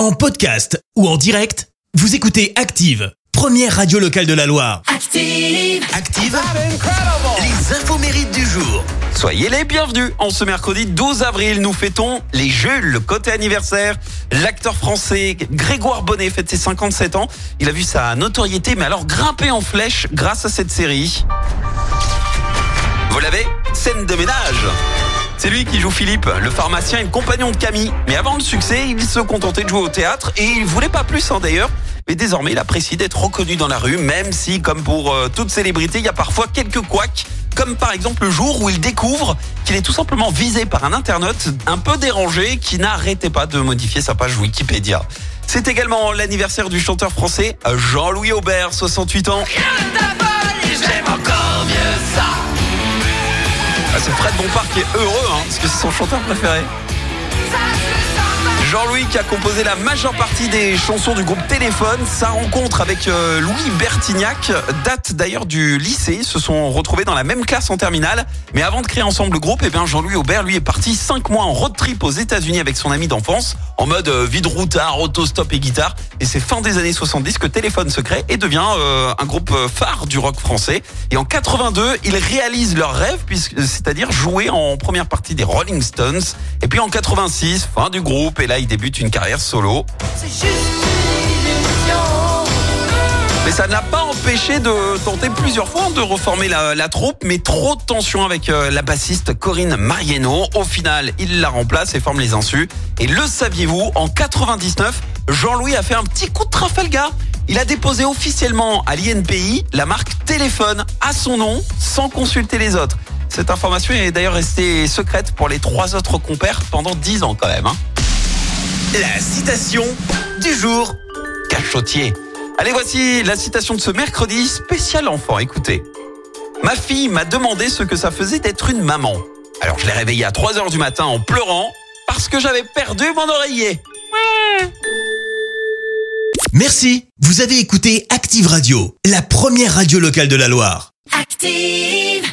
En podcast ou en direct, vous écoutez Active, première radio locale de la Loire. Active. Active, les infos mérites du jour. Soyez les bienvenus. En ce mercredi 12 avril, nous fêtons les Jules. Côté anniversaire, l'acteur français Grégoire Bonnet fête ses 57 ans. Il a vu sa notoriété, mais alors grimper en flèche grâce à cette série. Vous l'avez? Scène de ménage. C'est lui qui joue Philippe, le pharmacien et compagnon de Camille. Mais avant le succès, il se contentait de jouer au théâtre et il voulait pas plus hein, d'ailleurs. Mais désormais, il apprécie d'être reconnu dans la rue, même si, comme pour euh, toute célébrité, il y a parfois quelques couacs. Comme par exemple le jour où il découvre qu'il est tout simplement visé par un internaute un peu dérangé qui n'arrêtait pas de modifier sa page Wikipédia. C'est également l'anniversaire du chanteur français Jean-Louis Aubert, 68 ans. C'est Fred Bompard qui est heureux, hein, parce que c'est son chanteur préféré. Jean-Louis qui a composé la majeure partie des chansons du groupe Téléphone. Sa rencontre avec euh, Louis Bertignac date d'ailleurs du lycée. Ils se sont retrouvés dans la même classe en terminale. Mais avant de créer ensemble le groupe, eh bien Jean-Louis Aubert lui est parti 5 mois en road trip aux États-Unis avec son ami d'enfance en mode euh, vide routard, autostop et guitare. Et c'est fin des années 70 que Téléphone se crée et devient euh, un groupe phare du rock français. Et en 82, ils réalisent leur rêve, c'est-à-dire jouer en première partie des Rolling Stones. Et puis en 86, fin du groupe, et là il débute une carrière solo. Mais ça n'a pas empêché de tenter plusieurs fois de reformer la, la troupe, mais trop de tension avec euh, la bassiste Corinne Marieno. Au final, il la remplace et forme les insus. Et le saviez-vous, en 99, Jean-Louis a fait un petit coup de Trafalgar. Il a déposé officiellement à l'INPI la marque Téléphone à son nom, sans consulter les autres. Cette information est d'ailleurs restée secrète pour les trois autres compères pendant 10 ans quand même. hein. La citation du jour. Cachotier. Allez, voici la citation de ce mercredi spécial enfant. Écoutez. Ma fille m'a demandé ce que ça faisait d'être une maman. Alors je l'ai réveillée à 3 heures du matin en pleurant parce que j'avais perdu mon oreiller. Merci, vous avez écouté Active Radio, la première radio locale de la Loire. Active.